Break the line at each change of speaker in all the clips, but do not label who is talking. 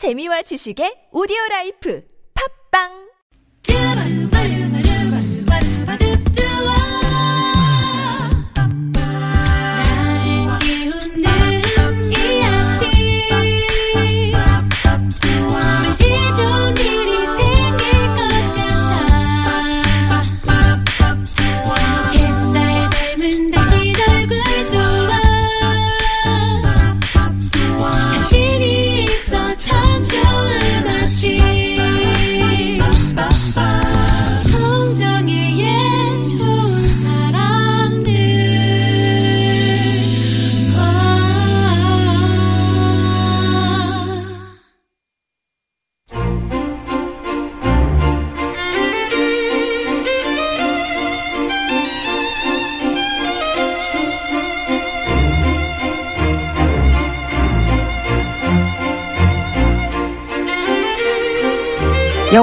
재미와 지식의 오디오 라이프. 팝빵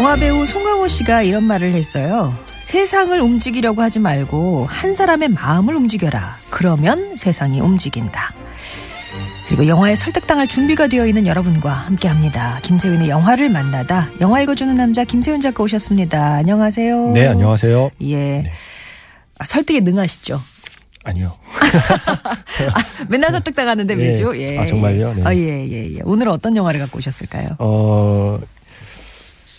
영화배우 송강호 씨가 이런 말을 했어요. 세상을 움직이려고 하지 말고 한 사람의 마음을 움직여라. 그러면 세상이 움직인다. 그리고 영화에 설득당할 준비가 되어 있는 여러분과 함께 합니다. 김세윤의 영화를 만나다. 영화 읽어주는 남자 김세윤 작가 오셨습니다. 안녕하세요.
네, 안녕하세요.
예. 아, 설득에 능하시죠?
아니요.
맨날 설득당하는데
네.
매주. 예.
아, 정말요? 네.
아, 예, 예, 예. 오늘 어떤 영화를 갖고 오셨을까요?
어,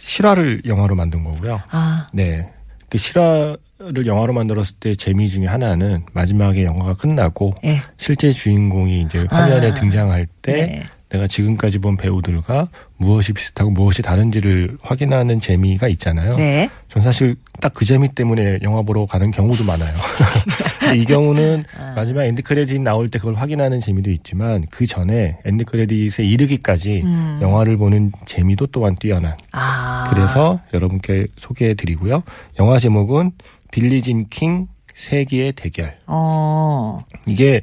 실화를 영화로 만든 거고요.
아,
네. 그 실화를 영화로 만들었을 때 재미 중에 하나는 마지막에 영화가 끝나고
예.
실제 주인공이 이제 화면에
아,
등장할 때
네.
내가 지금까지 본 배우들과 무엇이 비슷하고 무엇이 다른지를 확인하는 재미가 있잖아요.
네.
전 사실 딱 그 재미 때문에 영화 보러 가는 경우도 많아요. 이 경우는
아.
마지막 end credit 나올 때 그걸 확인하는 재미도 있지만 그 전에 end credit에 이르기까지
음.
영화를 보는 재미도 또한 뛰어난.
아.
그래서 여러분께 소개해 드리고요. 영화 제목은 빌리진 킹 세기의 대결.
어.
이게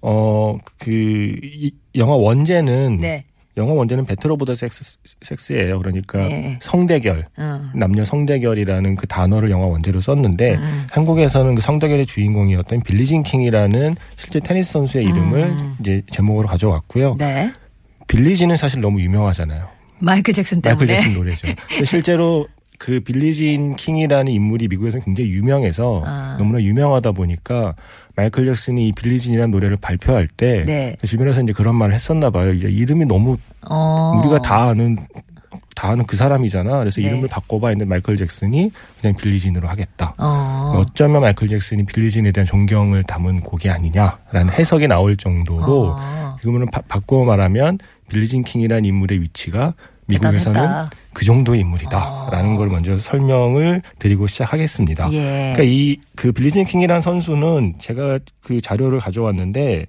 어그 영화 원제는
네.
영화 원제는 배틀 오브 더 섹스, 섹스예요. 그러니까
네.
성대결.
음.
남녀 성대결이라는 그 단어를 영화 원제로 썼는데
음.
한국에서는 그 성대결의 주인공이었던 빌리진 킹이라는 실제 테니스 선수의 이름을
음.
이제 제목으로 가져왔고요.
네.
빌리진은 사실 너무 유명하잖아요.
마이클 잭슨 때문에.
마이클 잭슨 노래죠. 실제로 그 빌리진 킹이라는 인물이 미국에서 굉장히 유명해서
아.
너무나 유명하다 보니까 마이클 잭슨이 이 빌리진이라는 노래를 발표할 때
네.
그 주변에서 이제 그런 말을 했었나 봐요. 이제 이름이 너무
어.
우리가 다 아는 다 아는 그 사람이잖아. 그래서
네.
이름을 바꿔봐 했는데 마이클 잭슨이 그냥 빌리진으로 하겠다.
어.
어쩌면 마이클 잭슨이 빌리진에 대한 존경을 담은 곡이 아니냐라는 해석이 나올 정도로
어.
지금은 바, 바꿔 말하면 빌리진 킹이라는 인물의 위치가 미국에서는
대단했다.
그 정도의 인물이다라는
어.
걸 먼저 설명을 드리고 시작하겠습니다.
예.
그러니까 이 그 빌리진 킹이라는 선수는 제가 그 자료를 가져왔는데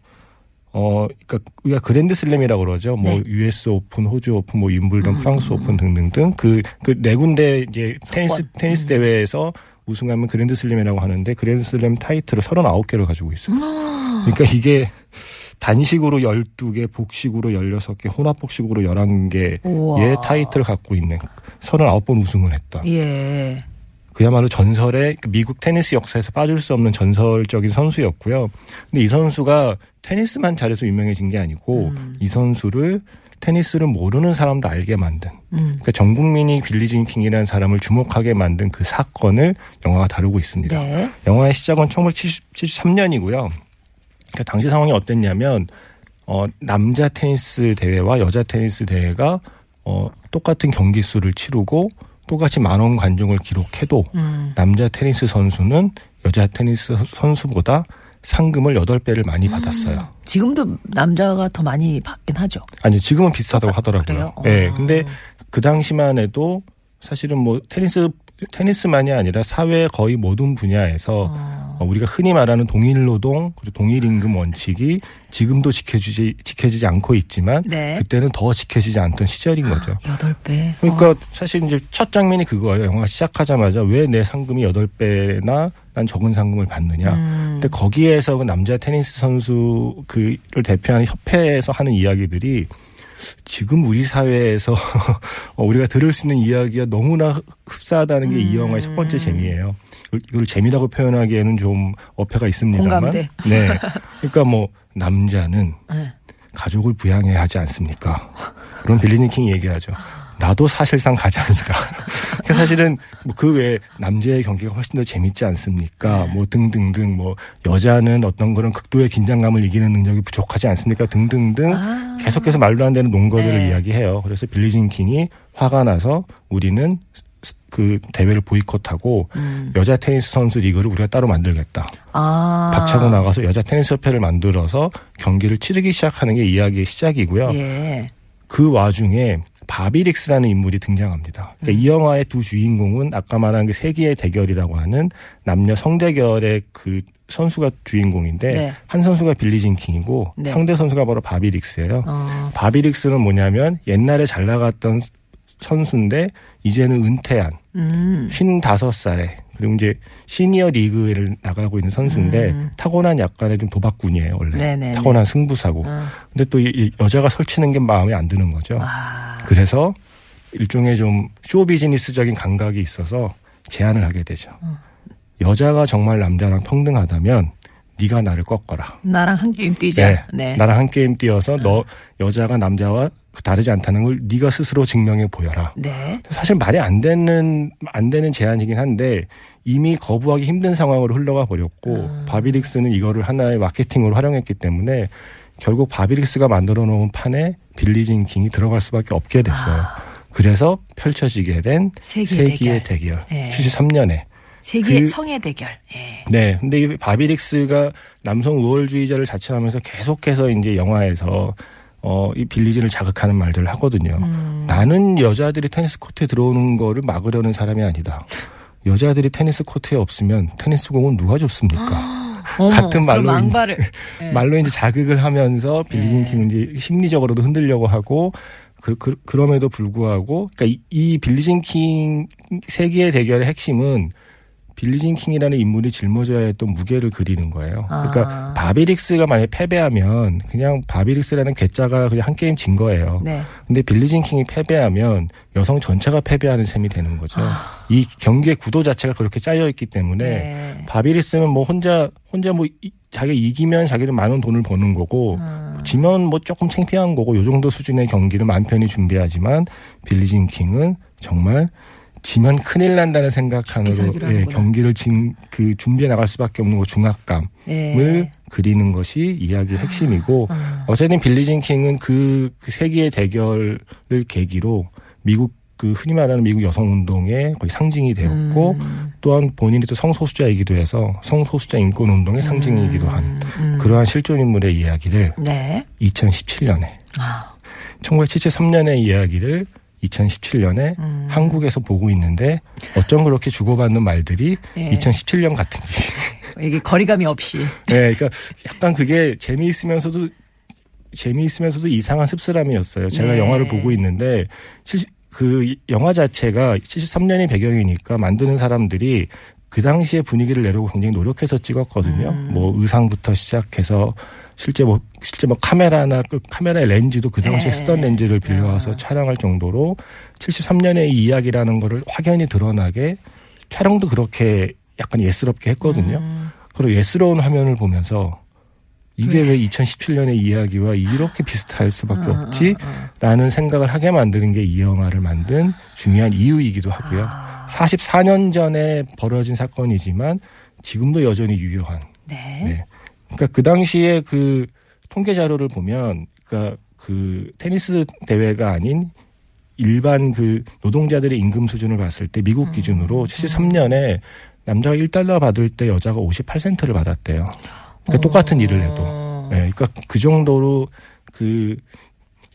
어 그러니까 우리가 그랜드 슬램이라고 그러죠. 뭐
네.
US 오픈, 호주 오픈, 뭐 윈블던,
음,
프랑스
음,
오픈 등등등 그 그 네 군데 이제 테니스. 테니스
음.
대회에서 우승하면 그랜드 슬램이라고 하는데 그랜드 슬램 타이틀을 39개를 가지고 있어요. 그러니까 이게 단식으로 12개, 복식으로 16개, 혼합복식으로 11개의
우와.
타이틀을 갖고 있는 39번 우승을 했던
예.
그야말로 전설의 그 미국 테니스 역사에서 빠질 수 없는 전설적인 선수였고요. 근데 이 선수가 테니스만 잘해서 유명해진 게 아니고
음.
이 선수를 테니스를 모르는 사람도 알게 만든
음.
그러니까 전 국민이 빌리진 킹이라는 사람을 주목하게 만든 그 사건을 영화가 다루고 있습니다.
네.
영화의 시작은 1973년이고요. 그러니까 당시 상황이 어땠냐면 어 남자 테니스 대회와 여자 테니스 대회가 어 똑같은 경기 수를 치르고 똑같이 만원 관중을 기록해도
음.
남자 테니스 선수는 여자 테니스 선수보다 상금을 8배를 많이 받았어요.
지금도 남자가 더 많이 받긴 하죠.
아니요, 지금은 비슷하다고 하더라고요. 예.
어.
근데 그 당시만 해도 사실은 뭐 테니스 테니스만이 아니라 사회 거의 모든 분야에서
어.
어, 우리가 흔히 말하는 동일 노동 그리고 동일 임금 원칙이 지금도 지켜주지 지켜지지 않고 있지만
네.
그때는 더 지켜지지 않던 시절인 거죠.
여덟 배.
그러니까 사실 이제 첫 장면이 그거예요. 영화 시작하자마자 왜 내 상금이 여덟 배나 난 적은 상금을 받느냐.
음.
근데 거기에서 그 남자 테니스 선수 그를 대표하는 협회에서 하는 이야기들이 지금 우리 사회에서 어, 우리가 들을 수 있는 이야기가 너무나 흡사하다는 게이
음.
영화의 첫 번째 재미예요. 이걸- 재미라고 표현하기에는 좀 어폐가 있습니다만.
공감돼.
네. 그러니까 뭐 남자는
네.
가족을 부양해야 하지 않습니까? 그럼 빌리 킹이 얘기하죠. 나도 사실상 가장이다. 그 사실은 뭐 그 외에 남자의 경기가 훨씬 더 재밌지 않습니까? 뭐 등등등 뭐 여자는 어떤 그런 극도의 긴장감을 이기는 능력이 부족하지 않습니까? 등등등
아.
계속해서 말도 안 되는 논거들을
네.
이야기해요. 그래서 빌리진 킹이 화가 나서 우리는 그 대회를 보이콧하고
음.
여자 테니스 선수 리그를 우리가 따로 만들겠다.
아.
박차고 나가서 여자 테니스 협회를 만들어서 경기를 치르기 시작하는 게 이야기의 시작이고요.
예.
그 와중에 바비릭스라는 인물이 등장합니다. 그러니까
음.
이 영화의 두 주인공은 아까 말한 그 세기의 대결이라고 하는 남녀 성대결의 그 선수가 주인공인데
네.
한 선수가 빌리진 킹이고
네.
상대 선수가 바로 바비릭스예요.
어.
바비릭스는 뭐냐면 옛날에 잘 나갔던 선수인데 이제는 은퇴한
음.
55살에 그리고 이제 시니어 리그를 나가고 있는 선수인데
음.
타고난 약간의 좀 도박꾼이에요 원래
네네네.
타고난 승부사고
어.
근데 또 여자가 설치는 게 마음에 안 드는 거죠
아.
그래서 일종의 좀 쇼비즈니스적인 감각이 있어서 제안을 하게 되죠
어.
여자가 정말 남자랑 평등하다면 네가 나를 꺾어라
나랑 한 게임 뛰자.
네.
네.
나랑 한 게임 뛰어서 너 여자가 남자와 다르지 않다는 걸 네가 스스로 증명해 보여라
네.
사실 말이 안 되는 안 되는 제안이긴 한데 이미 거부하기 힘든 상황으로 흘러가 버렸고
아.
바비릭스는 이거를 하나의 마케팅으로 활용했기 때문에 결국 바비릭스가 만들어 놓은 판에 빌리진 킹이 들어갈 수밖에 없게 됐어요. 그래서 펼쳐지게 된
아. 세기의
세기의
대결.
대결,
예.
73년에
세계의
그-
성의 대결. 예.
네. 근데 이 바비릭스가 남성 우월주의자를 자처하면서 계속해서 이제 영화에서 어, 이 빌리진을 자극하는 말들을 하거든요.
음.
나는 여자들이 테니스 코트에 들어오는 거를 막으려는 사람이 아니다. 여자들이 테니스 코트에 없으면 테니스 공은 누가 줬습니까?
어머,
같은 말로.
예.
말로 이제 자극을 하면서 빌리진
네.
킹은 이제 심리적으로도 흔들려고 하고 그, 그, 그럼에도 불구하고 그러니까 이, 이 빌리진 킹 세기의 대결의 핵심은 빌리진 킹이라는 인물이 짊어져야 했던 무게를 그리는 거예요. 그러니까
아.
바비 릭스가 만약에 패배하면 그냥 바비 릭스라는 괴짜가 그냥 한 게임 진 거예요.
네.
근데 빌리진 킹이 패배하면 여성 전체가 패배하는 셈이 되는 거죠. 이 경기의 구도 자체가 그렇게 짜여 있기 때문에
아. 네.
바비리스는 뭐 혼자 혼자 뭐 이- 자기가 이기면 자기는 많은 돈을 버는 거고
음.
지면 뭐 조금 창피한 거고 요 정도 수준의 경기를 맘 편히 준비하지만 빌리진 킹은 정말 지면 큰일 난다는 생각하는
살기로
예. 경기를 진, 그 준비해 나갈 수밖에 없는 그 중압감을
네.
그리는 것이 이야기의 핵심이고
음.
어쨌든 빌리진 킹은 그, 그 세계의 대결을 계기로 미국 그 흔히 말하는 미국 여성 운동의 거의 상징이 되었고
음.
또한 본인이 또 성소수자이기도 해서 성소수자 인권 운동의 상징이기도 한
음.
그러한 실존 인물의 이야기를
네.
2017년에
아.
1973년의 이야기를 2017년에
음.
한국에서 보고 있는데 어쩜 그렇게 주고받는 말들이
예.
2017년 같은지.
이게 거리감이 없이.
네, 그러니까 약간 그게 재미있으면서도 재미있으면서도 이상한 씁쓸함이었어요. 제가
네.
영화를 보고 있는데 실- 그 영화 자체가 73년이 배경이니까 만드는 사람들이 그 당시의 분위기를 내려고 굉장히 노력해서 찍었거든요.
음.
뭐 의상부터 시작해서 실제 뭐 실제 뭐 카메라나 그 카메라의 렌즈도 그 당시에
네.
쓰던 렌즈를 빌려와서
아.
촬영할 정도로 73년의 이 이야기라는 거를 확연히 드러나게 촬영도 그렇게 약간 예스럽게 했거든요.
음.
그리고 예스러운 화면을 보면서 이게 왜 2017년의 이야기와 이렇게 비슷할 수밖에
어,
없지라는 생각을 하게 만드는 게 이 영화를 만든 중요한 이유이기도 하고요.
아.
44년 전에 벌어진 사건이지만 지금도 여전히 유효한.
네.
네. 그러니까 그 당시에 그 통계 자료를 보면 그러니까 그 테니스 대회가 아닌 일반 그 노동자들의 임금 수준을 봤을 때 미국
음.
기준으로 73년에 남자가 1달러 받을 때 여자가 58센트를 받았대요. 그러니까 똑같은 일을 해도.
어.
네, 그러니까 그 정도로 그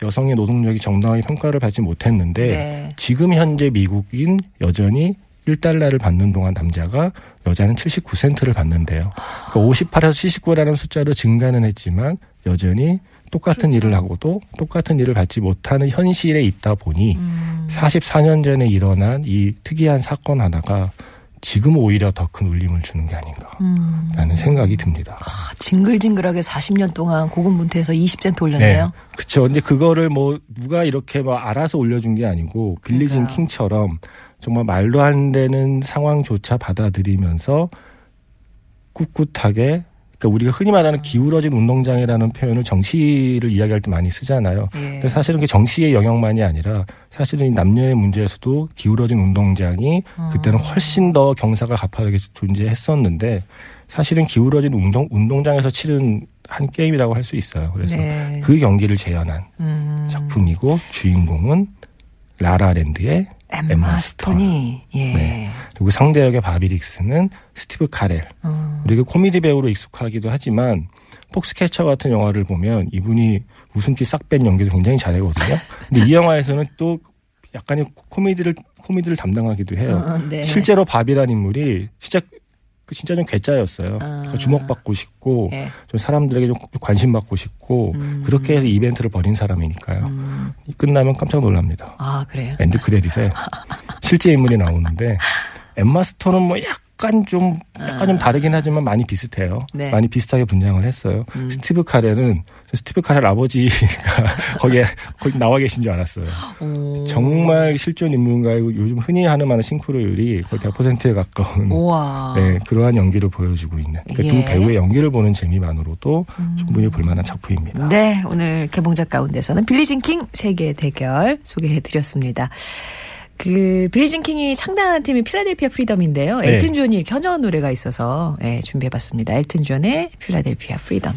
여성의 노동력이 정당하게 평가를 받지 못했는데
네.
지금 현재 미국인 여전히 1달러를 받는 동안 남자가 여자는 79센트를 받는데요. 그러니까 58에서 79라는 숫자로 증가는 했지만 여전히 똑같은
그렇죠.
일을 하고도 똑같은 일을 받지 못하는 현실에 있다 보니
음.
44년 전에 일어난 이 특이한 사건 하나가 지금 오히려 더 큰 울림을 주는 게 아닌가라는
음.
생각이 듭니다.
아, 징글징글하게 40년 동안 고군분투해서 20센트 올렸네요.
그렇죠. 근데 그거를 뭐 누가 이렇게 뭐 알아서 올려준 게 아니고 빌리진
그러니까요.
킹처럼 정말 말도 안 되는 상황조차 받아들이면서 꿋꿋하게 그러니까 우리가 흔히 말하는 기울어진 운동장이라는 표현을 정치를 이야기할 때 많이 쓰잖아요.
예.
근데 사실은 그 정치의 영역만이 아니라 사실은 이 남녀의 문제에서도 기울어진 운동장이
어.
그때는 훨씬 더 경사가 가파르게 존재했었는데 사실은 기울어진 운동 운동장에서 치른 한 게임이라고 할 수 있어요. 그래서
네.
그 경기를 재현한
음.
작품이고 주인공은 라라랜드의
엠마 스톤이 예.
네. 그리고 상대 역의 바비 릭스는 스티브 카렐.
어.
우리가 코미디 배우로 익숙하기도 하지만 폭스캐쳐 같은 영화를 보면 이분이 웃음기 싹 뺀 연기도 굉장히 잘하거든요. 근데 이 영화에서는 또 약간의 코미디를 코미디를 담당하기도 해요.
어, 네.
실제로 바비라는 인물이 진짜 그 진짜 좀 괴짜였어요.
아.
주목받고 싶고
예.
좀 사람들에게 좀 관심 받고 싶고
음.
그렇게 해서 이벤트를 벌인 사람이니까요.
음.
끝나면 깜짝 놀랍니다.
아 그래요.
end credit에 실제 인물이 나오는데 엠마 스톤은 뭐 약간 좀 약간 좀 다르긴 하지만 많이 비슷해요.
아. 네.
많이 비슷하게 분장을 했어요.
음.
스티브 카렐은 스티브 카렐 아버지가 거기에 거기 나와 계신 줄 알았어요.
오.
정말 실존 인물과의 요즘 흔히 하는 말로 싱크로율이 거의 100%에 가까운. 네, 그러한 연기를 보여주고 있는 그러니까
예.
두 배우의 연기를 보는 재미만으로도 충분히 볼만한 작품입니다.
네, 오늘 개봉작 가운데서는 빌리진 킹 세기의 대결 소개해 드렸습니다. 그 빌리진 킹이 창단한 팀이 필라델피아 프리덤인데요.
네.
엘튼 존이 이렇게 헌정한 노래가 있어서 예, 준비해 봤습니다. 엘튼 존의 필라델피아 프리덤.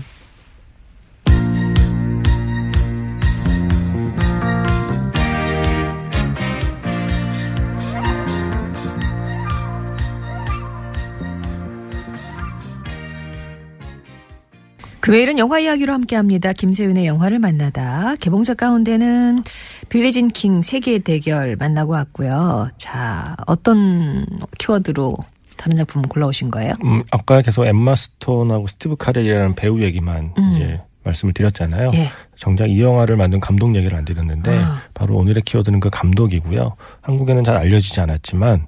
금요일은 영화 이야기로 함께합니다. 김세윤의 영화를 만나다. 개봉작 가운데는 빌리진 킹 세기의 대결 만나고 왔고요. 자, 어떤 키워드로 다른 작품 골라오신 거예요?
음, 아까 계속 엠마 스톤하고 스티브 카렐이라는 배우 얘기만
음.
이제 말씀을 드렸잖아요.
예.
정작 이 영화를 만든 감독 얘기를 안 드렸는데
아.
바로 오늘의 키워드는 그 감독이고요. 한국에는 잘 알려지지 않았지만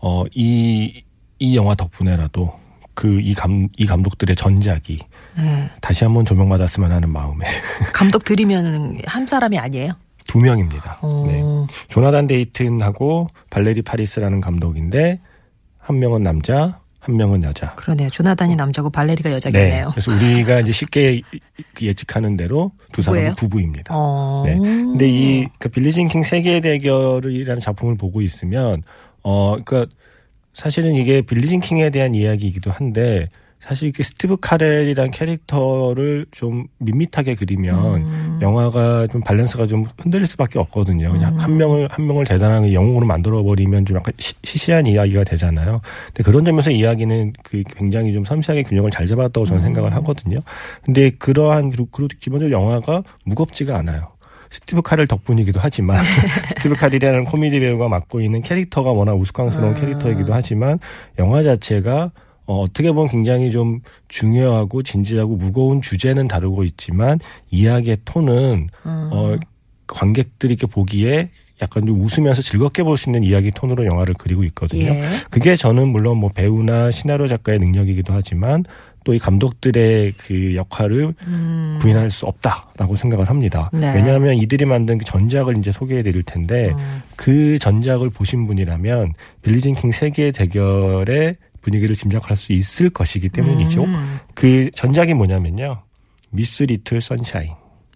어, 이, 이 영화 덕분에라도 그 이 감, 이 감독들의 전작이
네.
다시 한번 조명받았으면 하는 마음에
감독 들이면 한 사람이 아니에요?
두 명입니다.
어.
네. 조나단 데이튼하고 발레리 파리스라는 감독인데 한 명은 남자, 한 명은 여자.
그러네요. 조나단이 남자고 발레리가 여자겠네요.
그래서 우리가 이제 쉽게 그 예측하는 대로 두 사람은
부부예요?
부부입니다.
어.
네. 근데 이그 빌리 진 킹 세계 대결이라는 작품을 보고 있으면 어 그러니까 사실은 이게 빌리진 킹에 대한 이야기이기도 한데 사실 그 스티브 카렐이란 캐릭터를 좀 밋밋하게 그리면
음.
영화가 좀 밸런스가 좀 흔들릴 수밖에 없거든요. 그냥
음.
한 명을 한 명을 대단하게 영웅으로 만들어 버리면 좀 약간 시, 시시한 이야기가 되잖아요. 근데 그런 점에서 이야기는 그 굉장히 좀 섬세하게 균형을 잘 잡았다고 저는
음.
생각을 하거든요. 근데 그러한 그리고 기본적으로 영화가 무겁지가 않아요. 스티브 카렐 덕분이기도 하지만 스티브 카렐이라는 코미디 배우가 맡고 있는 캐릭터가 워낙 우스꽝스러운
아.
캐릭터이기도 하지만 영화 자체가 어, 어떻게 보면 굉장히 좀 중요하고 진지하고 무거운 주제는 다루고 있지만 이야기의 톤은
음.
어, 관객들이 이렇게 보기에 약간 좀 웃으면서 즐겁게 볼 수 있는 이야기 톤으로 영화를 그리고 있거든요.
예.
그게 저는 물론 뭐 배우나 시나리오 작가의 능력이기도 하지만 또 이 감독들의 그 역할을
음.
부인할 수 없다라고 생각을 합니다.
네.
왜냐하면 이들이 만든 그 전작을 이제 소개해 드릴 텐데
음.
그 전작을 보신 분이라면 빌리진 킹 세기의 대결의 분위기를 짐작할 수 있을 것이기 때문이죠.
음.
그 전작이 뭐냐면요. 미스 리틀 선샤인.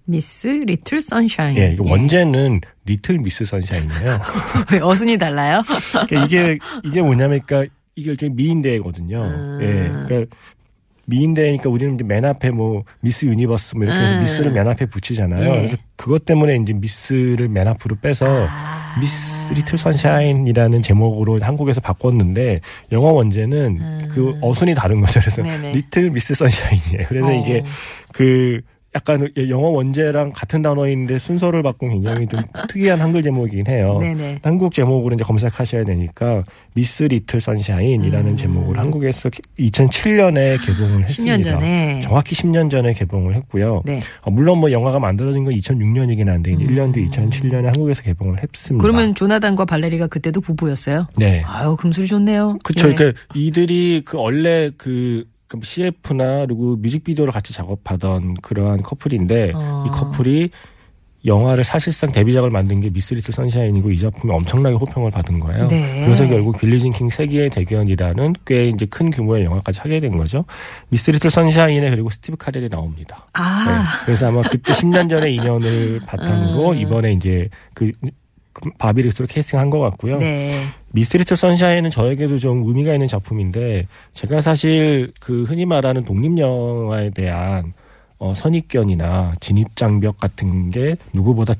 미스 리틀 선샤인.
예, 원제는 리틀 미스 선샤인이에요.
왜 어순이 달라요?
그러니까 이게 이게 뭐냐면 그러니까 이게 일종의 미인대회거든요.
음.
예. 그러니까 미인대회니까 우리는 이제 맨 앞에 뭐 미스 유니버스 뭐 이렇게 해서
음.
미스를 맨 앞에 붙이잖아요.
예.
그래서 그것 때문에 이제 미스를 맨 앞으로 빼서
아.
미스 리틀 선샤인이라는 제목으로 한국에서 바꿨는데 영어 원제는
음.
그 어순이 다른 거죠. 그래서
네네.
리틀 미스 선샤인이에요. 그래서
어.
이게 그 약간 영어 원제랑 같은 단어인데 순서를 바꾼 굉장히 좀 특이한 한글 제목이긴 해요.
네네.
한국 제목으로 이제 검색하셔야 되니까 미스 리틀 선샤인이라는
음.
제목으로 한국에서 2007년에 개봉을
10년
했습니다. 정확히 10년 전에 개봉을 했고요.
네.
어, 물론 뭐 영화가 만들어진 건 2006년이긴 한데
음.
1년 뒤 2007년에 한국에서 개봉을 했습니다.
그러면 조나단과 발레리가 그때도 부부였어요?
네.
아유, 금슬이 좋네요.
그쵸.
예.
그러니까 이들이 그 원래 그, 그 CF나 그리고 뮤직비디오를 같이 작업하던 그러한 커플인데
어.
이 커플이 영화를 사실상 데뷔작을 만든 게 미스 리틀 선샤인이고 이 작품이 엄청나게 호평을 받은 거예요.
네.
그래서 결국 빌리진 킹 세기의 대결이라는 꽤 이제 큰 규모의 영화까지 하게 된 거죠. 미스 리틀 선샤인에 그리고 스티브 카렐이 나옵니다. 네.
아,
그래서 아마 그때 10년 전의 인연을 바탕으로
음.
이번에 이제 그, 그 바비 릭스로 캐스팅한 것 같고요.
네.
미스 리틀 선샤인은 저에게도 좀 의미가 있는 작품인데 제가 사실 그 흔히 말하는 독립 영화에 대한 어, 선입견이나 진입 장벽 같은 게 누구보다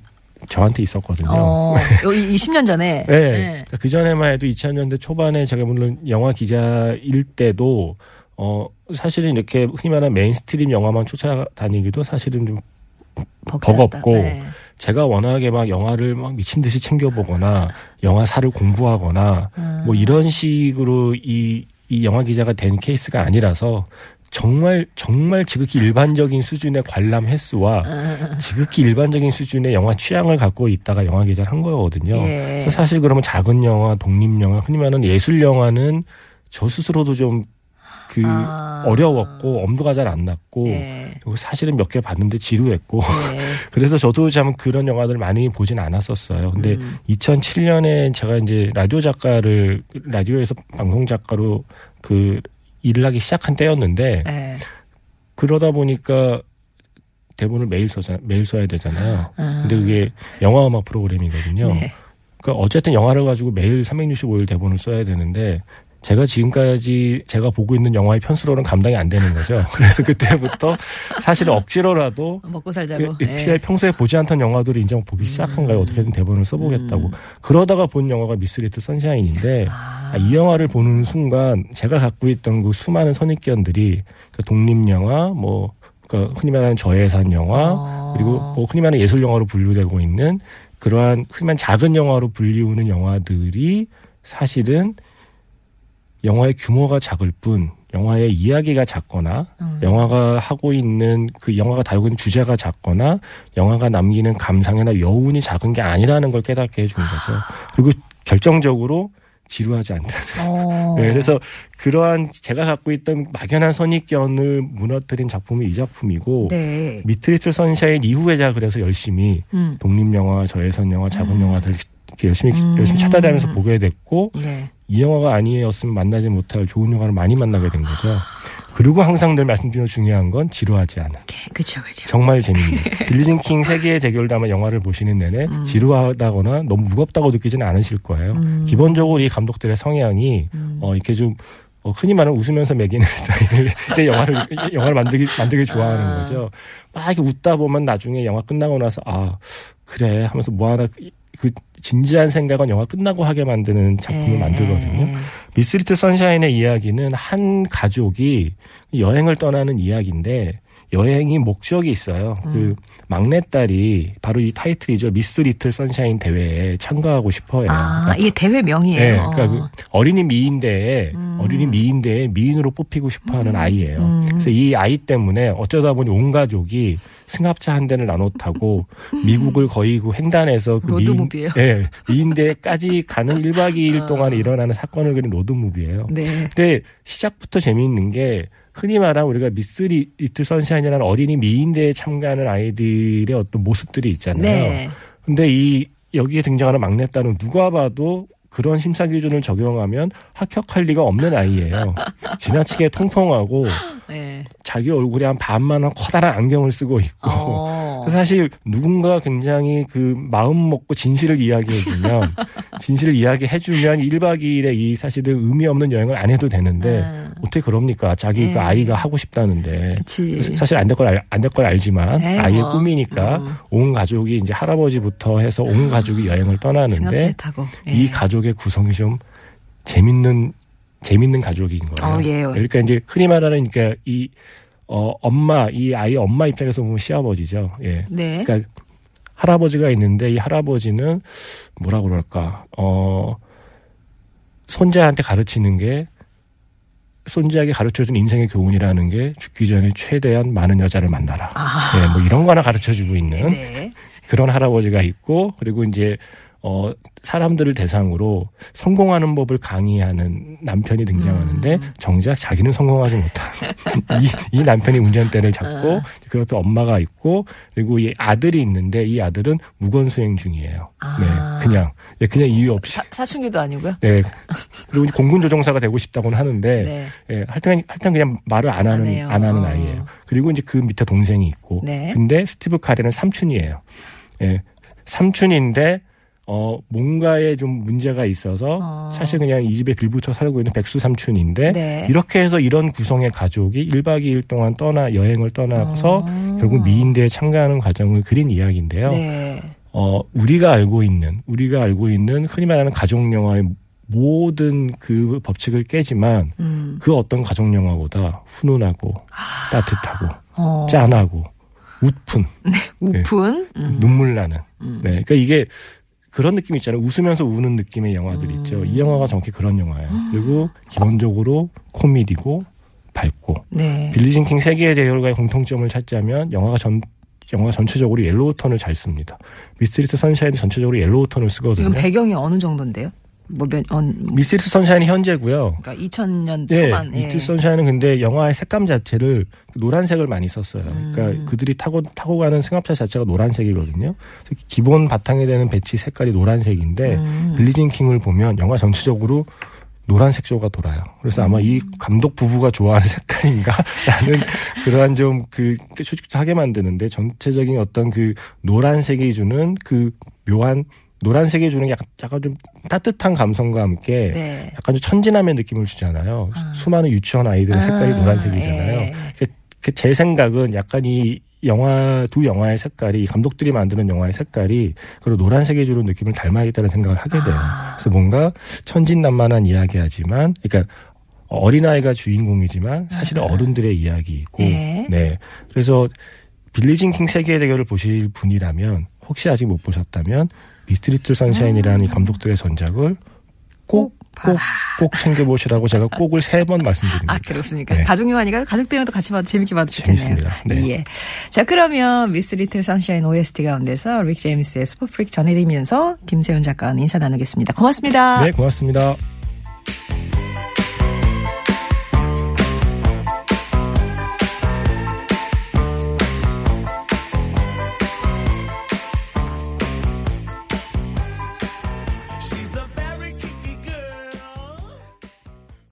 저한테 있었거든요.
어, 요 20년 전에.
네. 그 전에만 해도 2000년대 초반에 제가 물론 영화 기자일 때도 어 사실은 이렇게 흔히 말하는 mainstream 영화만 쫓아다니기도 사실은 좀. 버겁고
네.
제가 워낙에 막 영화를 막 미친 듯이 챙겨보거나 영화사를 공부하거나
음.
뭐 이런 식으로 이, 이 영화 기자가 된 케이스가 아니라서 정말 정말 지극히 일반적인 수준의 관람 횟수와
음.
지극히 일반적인 수준의 영화 취향을 갖고 있다가 영화 기자를 한 거거든요.
예.
그래서 사실 그러면 작은 영화, 독립 영화, 흔히 말하는 예술 영화는 저 스스로도 좀 그
아.
어려웠고 엄두가 잘 안 났고
예.
그리고 사실은 몇 개 봤는데 지루했고
예.
그래서 저도 참 그런 영화들 많이 보진 않았었어요. 근데
음.
2007년에 제가 이제 라디오 작가를 라디오에서 방송 작가로 그 일을 하기 시작한 때였는데
예.
그러다 보니까 대본을 매일 써자 매일 써야 되잖아요.
아.
근데 그게 영화 음악 프로그램이거든요.
네.
그러니까 어쨌든 영화를 가지고 매일 365일 대본을 써야 되는데 제가 지금까지 제가 보고 있는 영화의 편수로는 감당이 안 되는 거죠. 그래서 그때부터 사실은 억지로라도
먹고 살자고.
그,
예.
피해 평소에 보지 않던 영화들을 이제 보기 시작한 거예요. 어떻게든 대본을 써보겠다고. 그러다가 본 영화가 미스리트 선샤인인데
아.
아, 이 영화를 보는 순간 제가 갖고 있던 그 수많은 선입견들이 그 독립 영화, 뭐 그러니까 흔히 말하는 저예산 영화,
어.
그리고 뭐 흔히 말하는 예술 영화로 분류되고 있는 그러한 흔히 말하는 작은 영화로 불리우는 영화들이 사실은 영화의 규모가 작을 뿐 영화의 이야기가 작거나
음.
영화가 하고 있는 그 영화가 다루고 있는 주제가 작거나 영화가 남기는 감상이나 여운이 작은 게 아니라는 걸 깨닫게 해준 거죠. 그리고 결정적으로 지루하지 않다는.
어.
네, 그래서 그러한 제가 갖고 있던 막연한 선입견을 무너뜨린 작품이 이 작품이고
네.
미트리틀 선샤인 이후에 제가 그래서 열심히
음.
독립 영화, 저예산 영화, 작은 영화들 이렇게 열심히
음.
열심히 찾아다니면서 보게 됐고
네.
이 영화가 아니었으면 만나지 못할 좋은 영화를 많이 만나게 된 거죠. 그리고 항상 늘 말씀드리는 중요한 건 지루하지 않은.
그쵸, 그쵸.
정말 재밌는. 빌리진 킹 세계의 대결도 아마 영화를 보시는 내내
음.
지루하다거나 너무 무겁다고 느끼지는 않으실 거예요.
음.
기본적으로 이 감독들의 성향이
음.
어, 이렇게 좀 어, 흔히 말하는 웃으면서 매기는 스타일의 영화를 영화를 만들기 만들기 좋아하는
아.
거죠. 막 이렇게 웃다 보면 나중에 영화 끝나고 나서 아 그래 하면서 뭐 하나 그 진지한 생각은 영화 끝나고 하게 만드는 작품을
예.
만들거든요. 미스리트 선샤인의 이야기는 한 가족이 여행을 떠나는 이야기인데 여행이 목적이 있어요.
음.
그 막내딸이 바로 이 타이틀이죠. 미스 리틀 선샤인 대회에 참가하고 싶어요.
아,
그러니까
이게 대회 명이에요.
네, 그러니까 그 어린이 미인대에
음.
어린이 미인대에 미인으로 뽑히고 싶어하는 아이예요.
음.
그래서 이 아이 때문에 어쩌다 보니 온 가족이 승합차 한 대를 나눠 타고 미국을 거의 그 횡단해서 그 미인?
예,
미인대까지 가는 1박 2일
어.
동안 일어나는 사건을 그린 로드무비예요.
네.
근데 시작부터 재미있는 게 흔히 말하는 우리가 미스 리- 리틀 선샤인이라는 어린이 미인대에 참가하는 아이들의 어떤 모습들이 있잖아요.
네.
근데 이 여기에 등장하는 막내딸은 누가 봐도 그런 심사 기준을 적용하면 합격할 리가 없는 아이예요. 지나치게 통통하고
네.
자기 얼굴에 한 반만한 커다란 안경을 쓰고 있고
어.
사실 누군가 굉장히 그 마음 먹고 진실을 이야기해주면 진실을 이야기해주면 1박 2일에 이 사실은 의미 없는 여행을 안 해도 되는데
음.
어떻게 그럽니까? 자기 그
네.
아이가 하고 싶다는데
그치.
사실 안 될 걸 안 될 걸 알지만
에이,
아이의
뭐.
꿈이니까
음.
온 가족이 이제 할아버지부터 해서 온 가족이 여행을 떠나는데
타고. 예.
이 가족의 구성이 좀 재밌는 재밌는 가족인 거예요.
어, 예.
그러니까 이제 흔히 말하는 그러니까 이 어, 엄마 이 아이 엄마 입장에서 보면 시아버지죠. 예.
네.
그러니까 할아버지가 있는데 이 할아버지는 뭐라 그럴까 어 손자한테 가르치는 게 손자에게 가르쳐준 인생의 교훈이라는 게 죽기 전에 최대한 많은 여자를 만나라.
아.
예, 뭐 이런 거 하나 가르쳐주고 있는
네.
그런 할아버지가 있고 그리고 이제 어 사람들을 대상으로 성공하는 법을 강의하는 남편이 등장하는데
음.
정작 자기는 성공하지 못한 이, 이 남편이 운전대를 잡고
아.
그 옆에 엄마가 있고 그리고 이 아들이 있는데 이 아들은 무건 수행 중이에요.
아.
네, 그냥 예, 그냥 이유 없이.
사, 사춘기도 아니고요.
네. 그리고 공군 조종사가 되고 싶다고는 하는데
네.
예, 할땐 할땐 그냥 말을 안 하는
안.
안 하는
어.
아이예요. 그리고 이제 그 밑에 동생이 있고.
네.
근데 스티브 카레는 삼촌이에요. 예. 삼촌인데 어 뭔가에 좀 문제가 있어서
어.
사실 그냥 이 집에 빌붙어 살고 있는 백수 삼촌인데
네.
이렇게 해서 이런 구성의 가족이 1박 2일 동안 떠나 여행을 떠나서
어.
결국 미인대에 참가하는 과정을 그린 이야기인데요.
네.
어, 우리가 알고 있는, 우리가 알고 있는 흔히 말하는 가족 영화의 모든 그 법칙을 깨지만
음.
그 어떤 가족 영화보다 훈훈하고 따뜻하고
어.
짠하고 웃픈,
웃픈. 음.
눈물 나는.
음.
네. 그러니까 이게 그런 느낌 있잖아요. 웃으면서 우는 느낌의 영화들 있죠.
음.
이 영화가 정확히 그런 영화예요. 그리고 기본적으로 코미디고 밝고
네.
빌리진 킹 세기의 대결과의 공통점을 찾자면 영화가 전 영화 전체적으로 yellow 톤을 잘 씁니다. 미스 리틀 선샤인이 전체적으로 yellow 톤을 쓰거든요.
이건 배경이 어느 정도인데요? 뭐 몇, 어, 뭐,
미스 리틀 선샤인이 현재고요.
그러니까 2000년
네,
초반. 예.
미스트리스 선샤인은 근데 영화의 색감 자체를 노란색을 많이 썼어요.
음.
그러니까 그들이 타고 타고 가는 승합차 자체가 노란색이거든요. 기본 바탕이 되는 배치 색깔이 노란색인데
음.
빌리진 킹을 보면 영화 전체적으로 노란색 조가 돌아요. 그래서 아마 이
음.
감독 부부가 좋아하는 색깔인가라는 그러한 좀그 추측하게 만드는데 전체적인 어떤 그 노란색이 주는 그 묘한 노란색이 주는 약간, 약간 좀 따뜻한 감성과 함께
네.
약간 좀 천진함의 느낌을 주잖아요.
아.
수많은 유치원 아이들의 색깔이
아,
노란색이잖아요.
예.
그제 생각은 약간 이 영화 두 영화의 색깔이 이 감독들이 만드는 영화의 색깔이 그리고 노란색이 주는 느낌을 닮아야겠다는 생각을 하게 돼요.
아.
그래서 뭔가 천진난만한 이야기하지만 그러니까 어린아이가 주인공이지만 사실은
아.
어른들의 이야기이고
네.
네. 그래서 빌리진 킹 세기의 대결을 보실 분이라면 혹시 아직 못 보셨다면 미스 리틀 선샤인이라는 이 감독들의 전작을 꼭,
봐.
꼭, 꼭 챙겨보시라고 제가 꼭을 세 번 말씀드립니다.
아, 그렇습니까?
네.
가족 영화니까 가족들이랑도 같이 봐도 재밌게 봐도 좋겠네요.
재밌습니다. 네.
예. 자, 그러면 미스 리틀 선샤인 OST 가운데서 릭 제임스의 Super Freak 전해드리면서 김세훈 작가와 인사 나누겠습니다. 고맙습니다.
네, 고맙습니다.